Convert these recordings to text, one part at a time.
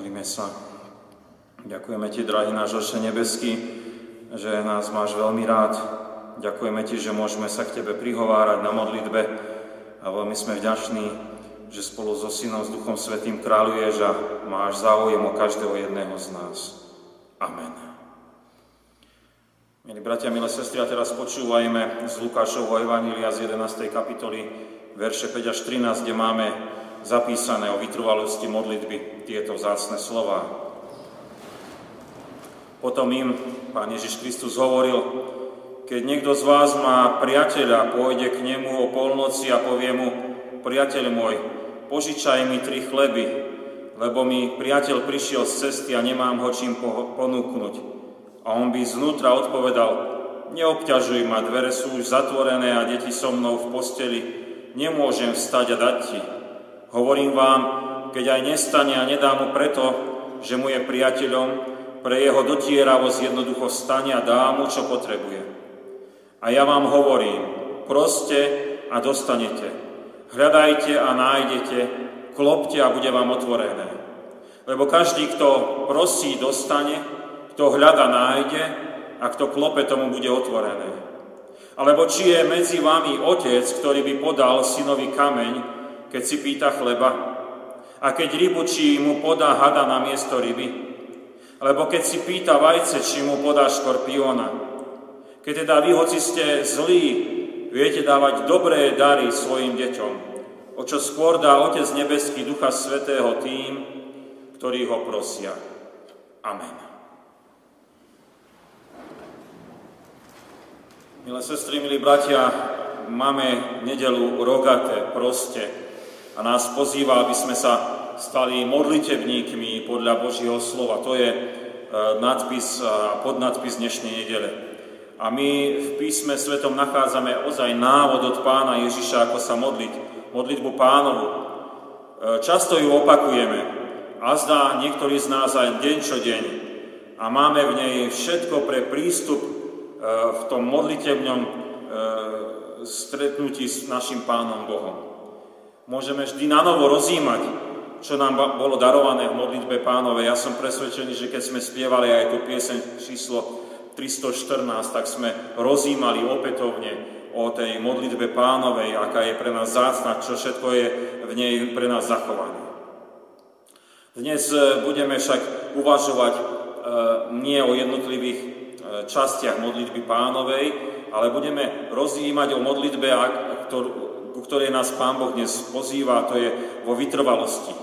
Modlíme sa. Ďakujeme Ti, drahý náš Oče nebeský, že nás máš veľmi rád. Ďakujeme Ti, že môžeme sa k Tebe prihovárať na modlitbe a veľmi sme vďační, že spolu so Synom, s Duchom Svetým kráľuješ a máš záujem o každého jedného z nás. Amen. Milí bratia, milé sestry, a teraz počúvajme z Lukášovho Evanília z 11. kapitoly, verše 5 až 13, kde máme zapísané o vytrvalosti modlitby tieto vzácne slova. Potom im Pán Ježiš Kristus hovoril, keď niekto z vás má priateľa, pôjde k nemu o polnoci a povie mu, priateľ môj, požičaj mi tri chleby, lebo mi priateľ prišiel z cesty a nemám ho čím ponúknuť. A on by znútra odpovedal, neobťažuj ma, dvere sú už zatvorené a deti so mnou v posteli, nemôžem vstať a dať ti. Hovorím vám, keď aj nestane a nedá mu preto, že mu je priateľom, pre jeho dotieravosť jednoducho stane a dá mu, čo potrebuje. A ja vám hovorím, proste a dostanete. Hľadajte a nájdete, klopte a bude vám otvorené. Lebo každý, kto prosí, dostane, kto hľada, nájde a kto klope, tomu bude otvorené. Alebo či je medzi vami otec, ktorý by podal synovi kameň, keď si pýta chleba, a keď rybu, či mu podá hada na miesto ryby, lebo keď si pýta vajce, či mu podá škorpióna. Keď teda vy, hoci ste zlí, viete dávať dobré dary svojim deťom, o čo skôr dá Otec nebeský Ducha Svetého tým, ktorí ho prosia. Amen. Milé sestry, milí bratia, máme nedelu rogaté, proste a nás pozýva, aby sme sa stali modlitebníkmi podľa Božieho slova. To je e, nadpis a podnadpis dnešnej nedele. A my v písme svetom nachádzame ozaj návod od pána Ježiša, ako sa modliť, modlitbu pánovu. E, často ju opakujeme a zdá niektorí z nás aj deň čo deň. A máme v nej všetko pre prístup e, v tom modlitebnom stretnutí s našim pánom Bohom. Môžeme vždy na novo rozímať, čo nám bolo darované v modlitbe pánovej. Ja som presvedčený, že keď sme spievali aj tú pieseň číslo 314, tak sme rozímali opätovne o tej modlitbe pánovej, aká je pre nás zácna, čo všetko je v nej pre nás zachované. Dnes e, budeme však uvažovať e, nie o jednotlivých e, častiach modlitby pánovej, ale budeme rozjímať o modlitbe, ku ktorej nás Pán Boh dnes pozýva, to je vo vytrvalosti.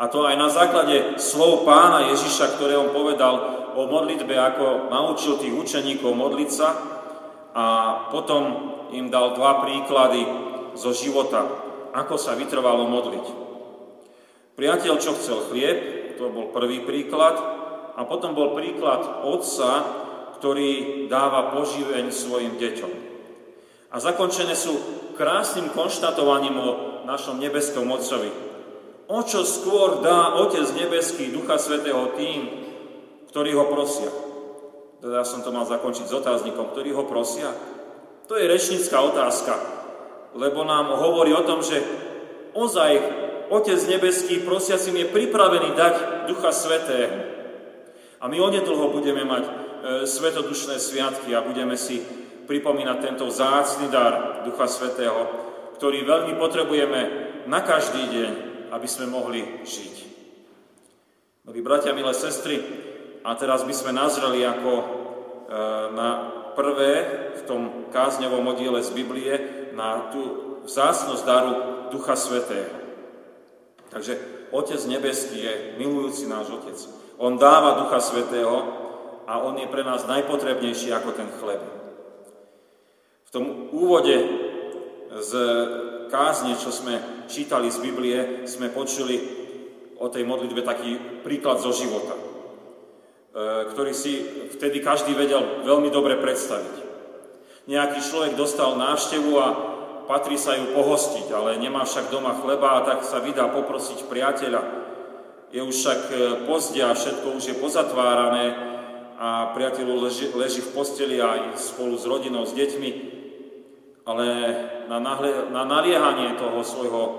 A to aj na základe slov pána Ježiša, ktoré on povedal o modlitbe, ako naučil tých učeníkov modliť sa a potom im dal dva príklady zo života, ako sa vytrvalo modliť. Priateľ, čo chcel chlieb, to bol prvý príklad, a potom bol príklad otca, ktorý dáva poživeň svojim deťom. A zakončené sú krásnym konštatovaním o našom nebeskom Otcovi, O čo skôr dá Otec nebeský Ducha Svetého tým, ktorí ho prosia. Teda ja som to mal zakončiť s otáznikom, ktorí ho prosia. To je rečnická otázka, lebo nám hovorí o tom, že ozaj Otec nebeský prosiacim je pripravený dať Ducha Svetého. A my onedlho budeme mať e, svetodušné sviatky a budeme si pripomínať tento vzácný dar Ducha Svetého, ktorý veľmi potrebujeme na každý deň, aby sme mohli žiť. Milí bratia, milé sestry, a teraz by sme nazreli ako e, na prvé v tom kázňovom oddiele z Biblie na tú vzácnosť daru Ducha Svetého. Takže Otec nebeský je milujúci náš Otec. On dáva Ducha Svetého a On je pre nás najpotrebnejší ako ten chleb. V tom úvode z kázne, čo sme čítali z Biblie, sme počuli o tej modlitbe taký príklad zo života, e, ktorý si vtedy každý vedel veľmi dobre predstaviť. Nejaký človek dostal návštevu a patrí sa ju pohostiť, ale nemá však doma chleba a tak sa vydá poprosiť priateľa. Je už však e, pozdia, všetko už je pozatvárané a priateľu leží, leží v posteli aj spolu s rodinou, s deťmi ale na, nahle, na naliehanie toho svojho e,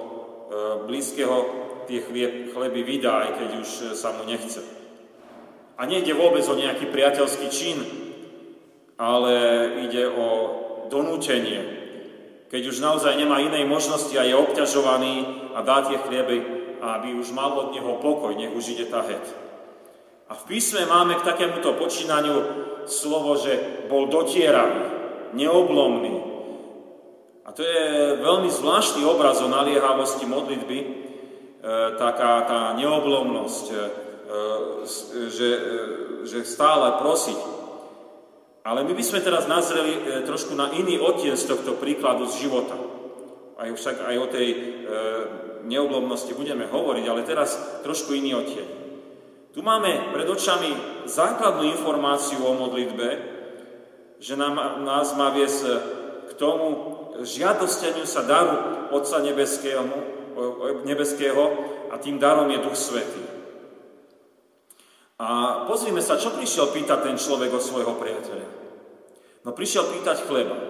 blízkeho tie chleby vydá, aj keď už sa mu nechce. A nejde vôbec o nejaký priateľský čin, ale ide o donúčenie. Keď už naozaj nemá inej možnosti a je obťažovaný a dá tie chlieby, aby už mal od neho pokoj, nech už ide tá het. A v písme máme k takémuto počínaniu slovo, že bol dotieravý, neoblomný. A to je veľmi zvláštny obraz o naliehavosti modlitby, e, taká tá neoblomnosť, e, že, e, že stále prosiť. Ale my by sme teraz nazreli trošku na iný odtien z tohto príkladu z života. Aj však aj o tej neoblomnosti budeme hovoriť, ale teraz trošku iný odtieň. Tu máme pred očami základnú informáciu o modlitbe, že nám, nás má viesť k tomu žiadosteniu sa daru Otca nebeského, nebeského a tým darom je Duch Svetý. A pozrime sa, čo prišiel pýtať ten človek od svojho priateľa. No prišiel pýtať chleba. E,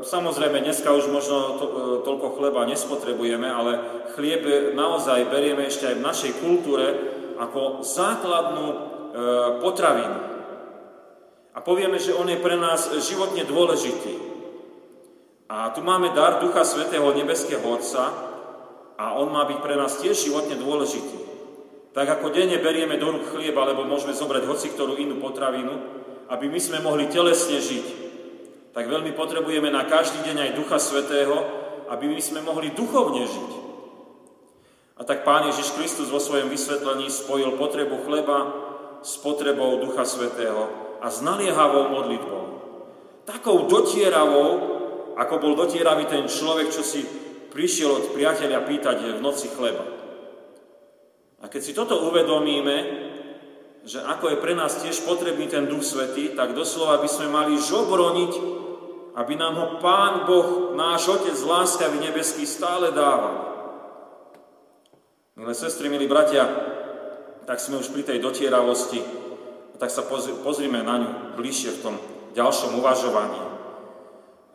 samozrejme, dneska už možno to, e, toľko chleba nespotrebujeme, ale chlieb naozaj berieme ešte aj v našej kultúre ako základnú e, potravinu. A povieme, že on je pre nás životne dôležitý. A tu máme dar Ducha Svetého Nebeského Otca a on má byť pre nás tiež životne dôležitý. Tak ako denne berieme do rúk chlieba, alebo môžeme zobrať hoci ktorú inú potravinu, aby my sme mohli telesne žiť, tak veľmi potrebujeme na každý deň aj Ducha Svetého, aby my sme mohli duchovne žiť. A tak Pán Ježiš Kristus vo svojom vysvetlení spojil potrebu chleba s potrebou Ducha Svetého a s naliehavou modlitbou. Takou dotieravou, ako bol dotieravý ten človek, čo si prišiel od priateľa pýtať v noci chleba. A keď si toto uvedomíme, že ako je pre nás tiež potrebný ten Duch Svetý, tak doslova by sme mali žobroniť, aby nám ho Pán Boh, náš Otec láskavý nebeský, stále dával. Milé sestry, milí bratia, tak sme už pri tej dotieravosti, tak sa pozrime na ňu bližšie v tom ďalšom uvažovaní.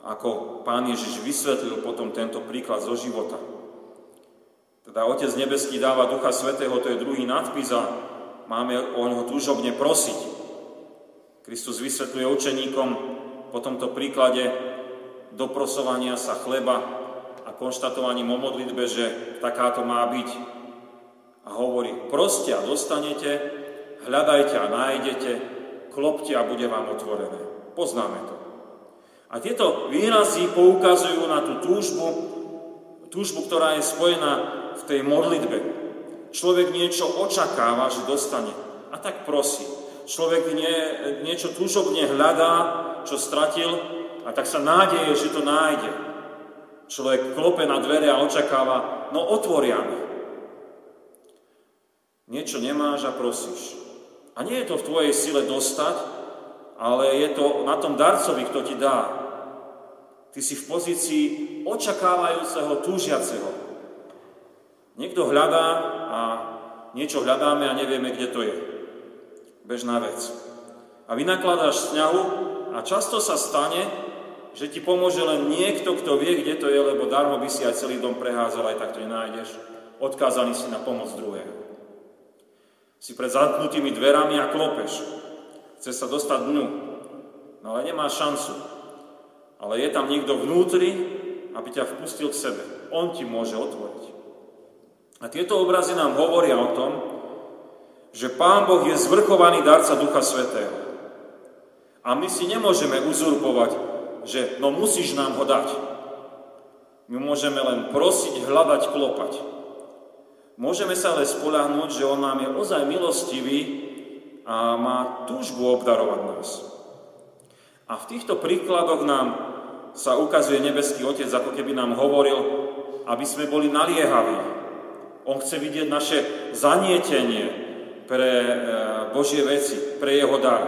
Ako pán Ježiš vysvetlil potom tento príklad zo života. Teda Otec Nebeský dáva Ducha Svetého, to je druhý nadpis a máme o ňoho túžobne prosiť. Kristus vysvetľuje učeníkom po tomto príklade doprosovania sa chleba a konštatovaním o modlitbe, že takáto má byť a hovorí, proste a dostanete, hľadajte a nájdete, klopte a bude vám otvorené. Poznáme to. A tieto výrazy poukazujú na tú túžbu, túžbu, ktorá je spojená v tej modlitbe. Človek niečo očakáva, že dostane. A tak prosí. Človek nie, niečo túžobne hľadá, čo stratil, a tak sa nádeje, že to nájde. Človek klope na dvere a očakáva, no otvoria mi. Niečo nemáš a prosíš. A nie je to v tvojej sile dostať, ale je to na tom darcovi, kto ti dá. Ty si v pozícii očakávajúceho, túžiaceho. Niekto hľadá a niečo hľadáme a nevieme, kde to je. Bežná vec. A vynakladáš snahu a často sa stane, že ti pomôže len niekto, kto vie, kde to je, lebo darmo by si aj celý dom prehádzal, aj tak to nenájdeš. Odkázaný si na pomoc druhého. Si pred zatknutými dverami a klopeš. Chce sa dostať dnu, no ale nemá šancu. Ale je tam niekto vnútri, aby ťa vpustil k sebe. On ti môže otvoriť. A tieto obrazy nám hovoria o tom, že Pán Boh je zvrchovaný darca Ducha Svetého. A my si nemôžeme uzurpovať, že no musíš nám ho dať. My môžeme len prosiť, hľadať, klopať. Môžeme sa ale spoľahnúť, že On nám je ozaj milostivý a má túžbu obdarovať nás. A v týchto príkladoch nám sa ukazuje nebeský Otec, ako keby nám hovoril, aby sme boli naliehaví. On chce vidieť naše zanietenie pre e, Božie veci, pre Jeho dar.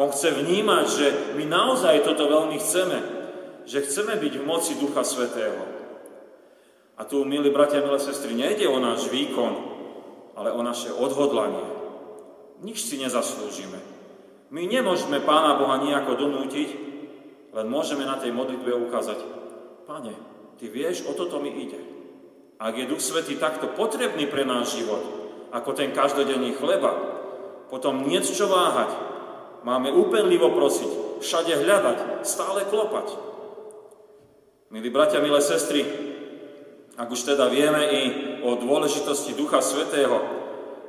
On chce vnímať, že my naozaj toto veľmi chceme, že chceme byť v moci Ducha Svetého. A tu, milí bratia, milé sestry, nejde o náš výkon, ale o naše odhodlanie. Nič si nezaslúžime. My nemôžeme Pána Boha nejako donútiť, len môžeme na tej modlitbe ukázať, Pane, Ty vieš, o toto mi ide. Ak je Duch Svetý takto potrebný pre náš život, ako ten každodenný chleba, potom nie čo váhať. Máme úpenlivo prosiť, všade hľadať, stále klopať. Milí bratia, milé sestry, ak už teda vieme i o dôležitosti Ducha Svetého,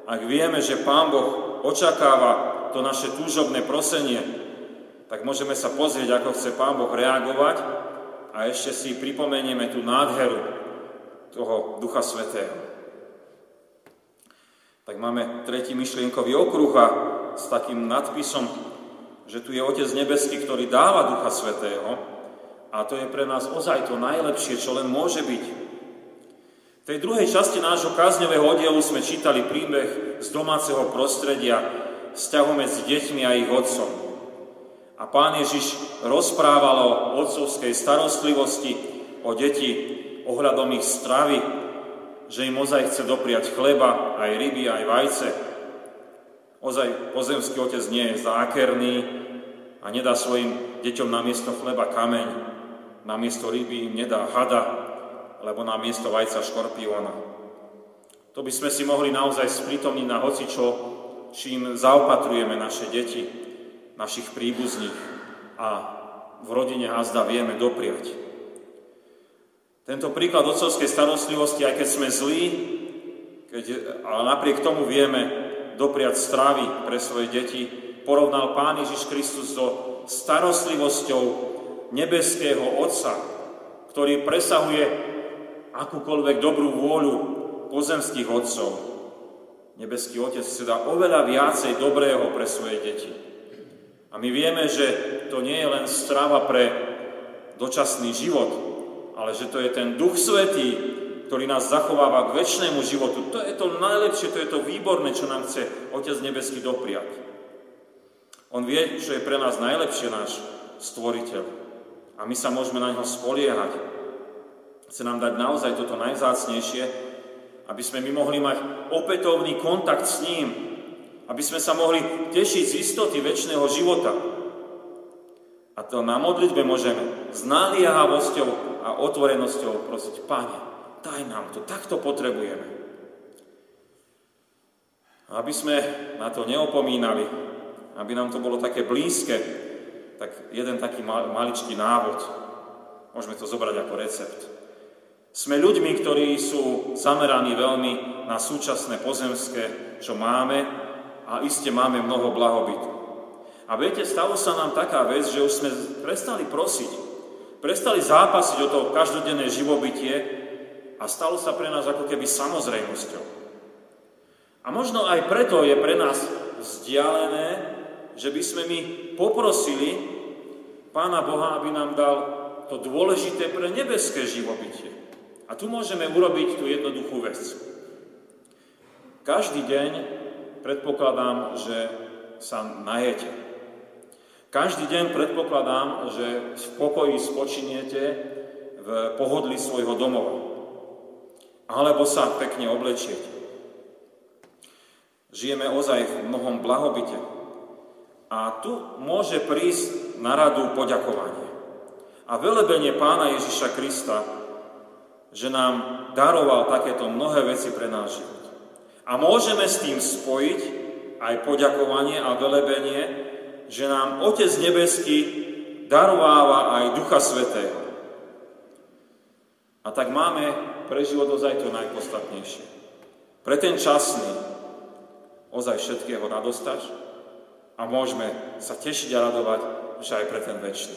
ak vieme, že Pán Boh očakáva to naše túžobné prosenie, tak môžeme sa pozrieť, ako chce Pán Boh reagovať a ešte si pripomenieme tú nádheru toho Ducha Svetého. Tak máme tretí myšlienkový okruh a s takým nadpisom, že tu je Otec Nebeský, ktorý dáva Ducha Svetého, a to je pre nás ozaj to najlepšie, čo len môže byť. V tej druhej časti nášho kázňového oddielu sme čítali príbeh z domáceho prostredia, vzťahu medzi deťmi a ich otcom. A pán Ježiš rozprával o otcovskej starostlivosti, o deti, ohľadom ich stravy, že im ozaj chce dopriať chleba, aj ryby, aj vajce. Ozaj pozemský otec nie je zákerný a nedá svojim deťom na miesto chleba kameň na miesto ryby im nedá hada, alebo na miesto vajca škorpióna. To by sme si mohli naozaj sprítomniť na hocičo, čím zaopatrujeme naše deti, našich príbuzných a v rodine hazda vieme dopriať. Tento príklad otcovskej starostlivosti, aj keď sme zlí, keď, ale napriek tomu vieme dopriať stravy pre svoje deti, porovnal Pán Ježiš Kristus so starostlivosťou nebeského Otca, ktorý presahuje akúkoľvek dobrú vôľu pozemských otcov. Nebeský Otec chce dá oveľa viacej dobrého pre svoje deti. A my vieme, že to nie je len strava pre dočasný život, ale že to je ten Duch Svetý, ktorý nás zachováva k väčšnému životu. To je to najlepšie, to je to výborné, čo nám chce Otec Nebeský dopriať. On vie, čo je pre nás najlepšie náš stvoriteľ a my sa môžeme na ňo spoliehať. Chce nám dať naozaj toto najzácnejšie, aby sme my mohli mať opätovný kontakt s ním, aby sme sa mohli tešiť z istoty väčšného života. A to na modlitbe môžeme s naliehavosťou a otvorenosťou prosiť, Pane, daj nám to, takto potrebujeme. Aby sme na to neopomínali, aby nám to bolo také blízke, tak jeden taký maličký návod. Môžeme to zobrať ako recept. Sme ľuďmi, ktorí sú zameraní veľmi na súčasné pozemské, čo máme a iste máme mnoho blahobytu. A viete, stalo sa nám taká vec, že už sme prestali prosiť, prestali zápasiť o to každodenné živobytie a stalo sa pre nás ako keby samozrejmosťou. A možno aj preto je pre nás vzdialené že by sme my poprosili Pána Boha, aby nám dal to dôležité pre nebeské živobytie. A tu môžeme urobiť tú jednoduchú vec. Každý deň predpokladám, že sa najete. Každý deň predpokladám, že v pokoji spočiniete v pohodli svojho domova. Alebo sa pekne oblečiete. Žijeme ozaj v mnohom blahobite. A tu môže prísť na radu poďakovanie. A velebenie pána Ježiša Krista, že nám daroval takéto mnohé veci pre náš život. A môžeme s tým spojiť aj poďakovanie a velebenie, že nám Otec Nebeský darováva aj Ducha Svetého. A tak máme pre život ozaj to najpodstatnejšie. Pre ten časný ozaj všetkého radostaš, a môžeme sa tešiť a radovať, že aj pre ten väčší.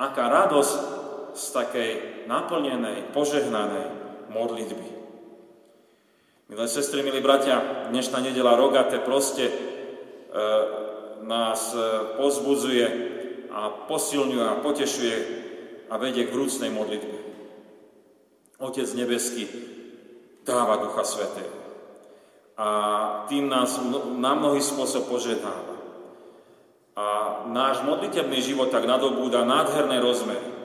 Aká radosť z takej naplnenej, požehnanej modlitby. Milé sestry, milí bratia, dnešná nedela rogaté proste e, nás e, pozbudzuje a posilňuje a potešuje a vedie k vrúcnej modlitbe. Otec nebeský dáva Ducha Svetého a tým nás na mnohý spôsob požehnáva. A náš modlitebný život tak nadobúda nádherné rozmery.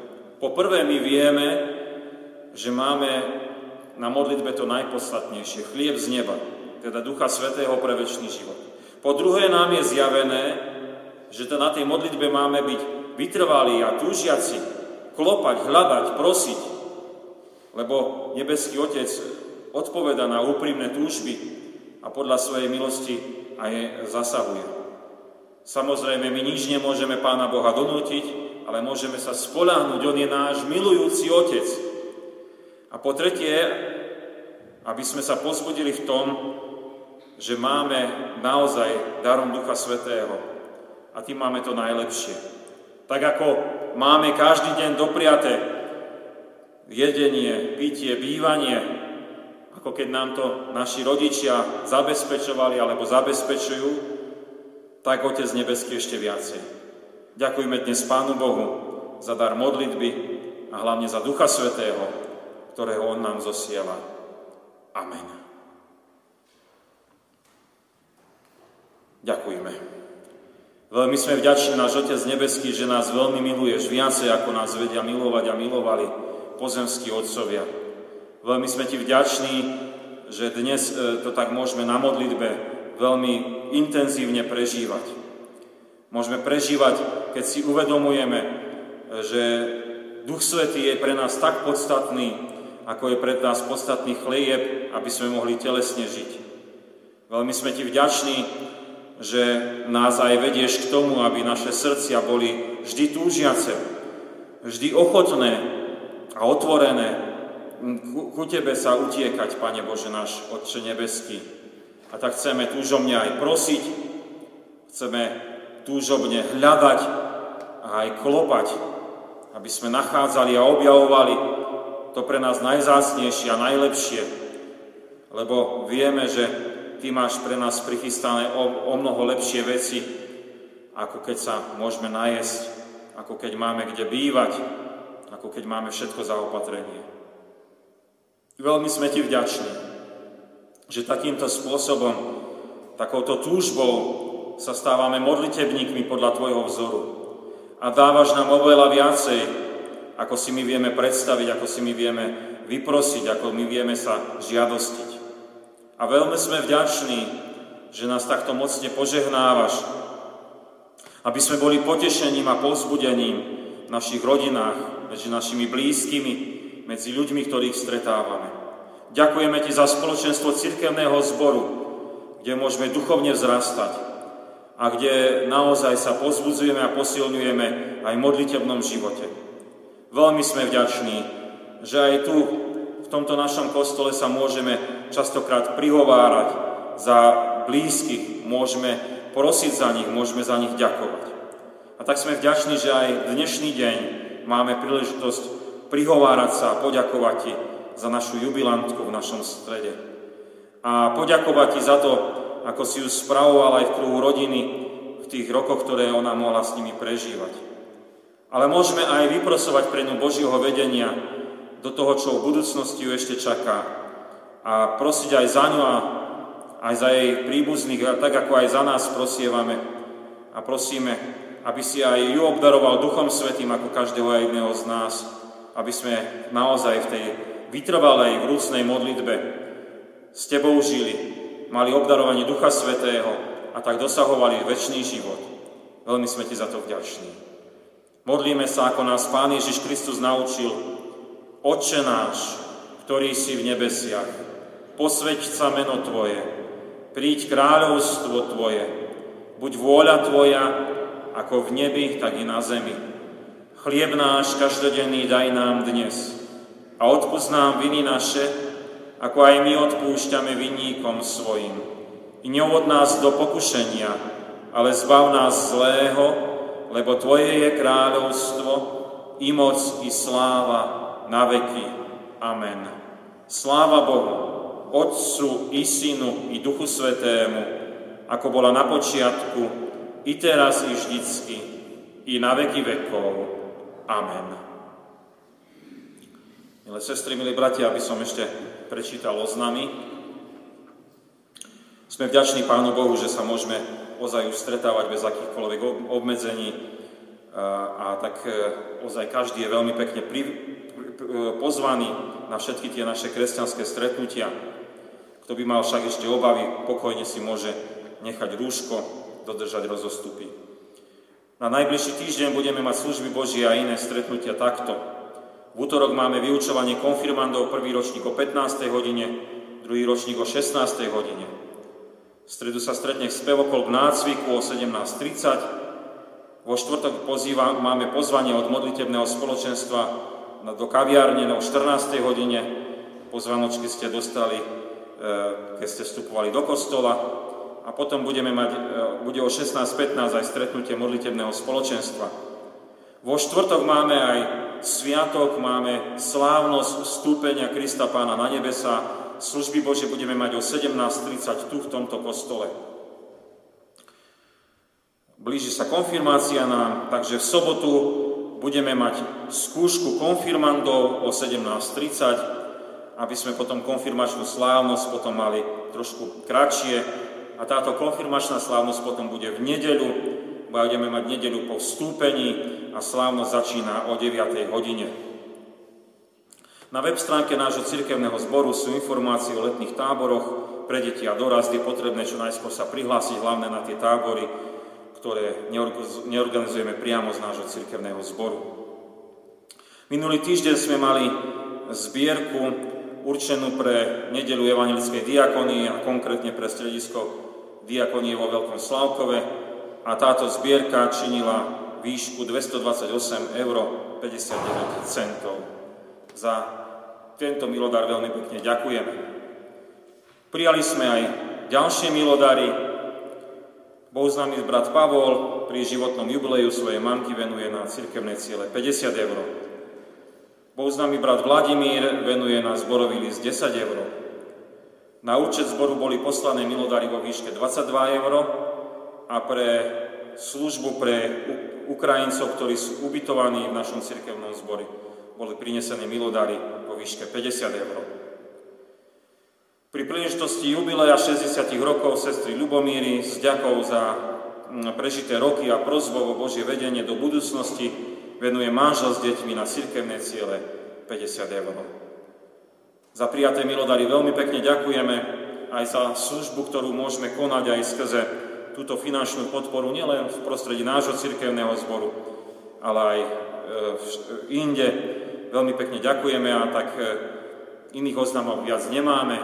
Po prvé my vieme, že máme na modlitbe to najpodstatnejšie, chlieb z neba, teda Ducha Svetého pre väčší život. Po druhé nám je zjavené, že to na tej modlitbe máme byť vytrvalí a túžiaci, klopať, hľadať, prosiť. lebo nebeský Otec odpoveda na úprimné túžby a podľa svojej milosti aj zasahuje. Samozrejme, my nič nemôžeme Pána Boha donútiť, ale môžeme sa spoláhnuť, On je náš milujúci Otec. A po tretie, aby sme sa pozbudili v tom, že máme naozaj darom Ducha Svetého. A tým máme to najlepšie. Tak ako máme každý deň dopriate jedenie, pitie, bývanie, ako keď nám to naši rodičia zabezpečovali alebo zabezpečujú, tak Otec Nebeský ešte viacej. Ďakujeme dnes Pánu Bohu za dar modlitby a hlavne za Ducha Svetého, ktorého On nám zosiela. Amen. Ďakujeme. Veľmi sme vďační, náš Otec Nebeský, že nás veľmi miluješ, viacej ako nás vedia milovať a milovali pozemskí otcovia. Veľmi sme Ti vďační, že dnes e, to tak môžeme na modlitbe veľmi intenzívne prežívať. Môžeme prežívať, keď si uvedomujeme, že Duch Svetý je pre nás tak podstatný, ako je pre nás podstatný chlieb, aby sme mohli telesne žiť. Veľmi sme Ti vďační, že nás aj vedieš k tomu, aby naše srdcia boli vždy túžiace, vždy ochotné a otvorené ku Tebe sa utiekať, Pane Bože náš, Otče nebeský. A tak chceme túžobne aj prosiť, chceme túžobne hľadať a aj klopať, aby sme nachádzali a objavovali to pre nás najzácnejšie a najlepšie, lebo vieme, že Ty máš pre nás prichystané o, o mnoho lepšie veci, ako keď sa môžeme najesť, ako keď máme kde bývať, ako keď máme všetko za opatrenie. Veľmi sme ti vďační, že takýmto spôsobom, takouto túžbou sa stávame modlitebníkmi podľa Tvojho vzoru. A dávaš nám oveľa viacej, ako si my vieme predstaviť, ako si my vieme vyprosiť, ako my vieme sa žiadostiť. A veľmi sme vďační, že nás takto mocne požehnávaš, aby sme boli potešením a povzbudením v našich rodinách, medzi našimi blízkymi, medzi ľuďmi, ktorých stretávame. Ďakujeme Ti za spoločenstvo cirkevného zboru, kde môžeme duchovne vzrastať a kde naozaj sa pozbudzujeme a posilňujeme aj v modlitebnom živote. Veľmi sme vďační, že aj tu, v tomto našom kostole sa môžeme častokrát prihovárať za blízkych, môžeme prosiť za nich, môžeme za nich ďakovať. A tak sme vďační, že aj dnešný deň máme príležitosť prihovárať sa a poďakovať Ti za našu jubilantku v našom strede. A poďakovať Ti za to, ako si ju spravoval aj v kruhu rodiny v tých rokoch, ktoré ona mohla s nimi prežívať. Ale môžeme aj vyprosovať pre ňu Božieho vedenia do toho, čo v budúcnosti ju ešte čaká. A prosiť aj za ňu a aj za jej príbuzných, tak ako aj za nás prosievame a prosíme, aby si aj ju obdaroval Duchom Svetým ako každého aj jedného z nás, aby sme naozaj v tej vytrvalej vrúcnej modlitbe s Tebou žili, mali obdarovanie Ducha Svetého a tak dosahovali väčší život. Veľmi sme Ti za to vďační. Modlíme sa, ako nás Pán Ježiš Kristus naučil. Otče náš, ktorý si v nebesiach, posveď sa meno Tvoje, príď kráľovstvo Tvoje, buď vôľa Tvoja, ako v nebi, tak i na zemi. Chlieb náš každodenný daj nám dnes a odpúsť nám viny naše, ako aj my odpúšťame vinníkom svojim. I neuvod nás do pokušenia, ale zbav nás zlého, lebo Tvoje je kráľovstvo, i moc, i sláva na veky. Amen. Sláva Bohu, Otcu, i Synu, i Duchu Svetému, ako bola na počiatku, i teraz, i vždycky, i na veky vekov. Amen. Milé sestry, milí bratia, aby som ešte prečítal oznamy. Sme vďační Pánu Bohu, že sa môžeme ozaj už stretávať bez akýchkoľvek obmedzení a, a tak e, ozaj každý je veľmi pekne pri, e, pozvaný na všetky tie naše kresťanské stretnutia. Kto by mal však ešte obavy, pokojne si môže nechať rúško dodržať rozostupy. Na najbližší týždeň budeme mať služby Božie a iné stretnutia takto. V útorok máme vyučovanie konfirmandov, prvý ročník o 15. hodine, druhý ročník o 16. hodine. V stredu sa stretne spevokol k nácviku o 17.30. Vo štvrtok pozýva, máme pozvanie od modlitebného spoločenstva do kaviárne o 14. hodine. Pozvanočky ste dostali, e, keď ste vstupovali do kostola. A potom budeme mať, e, bude o 16.15 aj stretnutie modlitebného spoločenstva. Vo štvrtok máme aj sviatok, máme slávnosť vstúpenia Krista Pána na nebesa. Služby Bože budeme mať o 17.30 tu v tomto kostole. Blíži sa konfirmácia nám, takže v sobotu budeme mať skúšku konfirmandov o 17.30, aby sme potom konfirmačnú slávnosť potom mali trošku kratšie. A táto konfirmačná slávnosť potom bude v nedeľu, budeme mať nedeľu po vstúpení, a slávnosť začína o 9. hodine. Na web stránke nášho cirkevného zboru sú informácie o letných táboroch pre deti a dorast. Je potrebné čo najskôr sa prihlásiť hlavne na tie tábory, ktoré neorganizujeme priamo z nášho cirkevného zboru. Minulý týždeň sme mali zbierku určenú pre nedelu evangelickej diakonie a konkrétne pre stredisko diakonie vo Veľkom Slavkove a táto zbierka činila výšku 228 eur 59 centov. Za tento milodár veľmi pekne ďakujeme. Prijali sme aj ďalšie milodary. Bol s brat Pavol pri životnom jubileju svojej mamky venuje na cirkevné ciele 50 eur. Bol s brat Vladimír, venuje na zborový list 10 eur. Na účet zboru boli poslané milodary vo výške 22 eur a pre službu pre Ukrajincov, ktorí sú ubytovaní v našom cirkevnom zbore. Boli prinesené milodary po výške 50 eur. Pri príležitosti jubileja 60 rokov sestry Ľubomíry s ďakou za mm, prežité roky a prozbou o Božie vedenie do budúcnosti venuje manžel s deťmi na cirkevné ciele 50 eur. Za prijaté milodary veľmi pekne ďakujeme aj za službu, ktorú môžeme konať aj skrze túto finančnú podporu nielen v prostredí nášho cirkevného zboru, ale aj e, inde. Veľmi pekne ďakujeme a tak e, iných oznamov viac nemáme.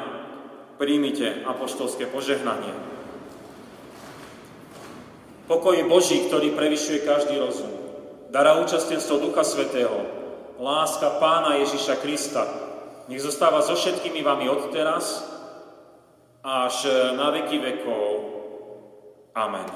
Príjmite apoštolské požehnanie. Pokoj Boží, ktorý prevyšuje každý rozum, dara účastenstvo Ducha Svetého, láska Pána Ježiša Krista, nech zostáva so všetkými vami od teraz až na veky vekov. Amen.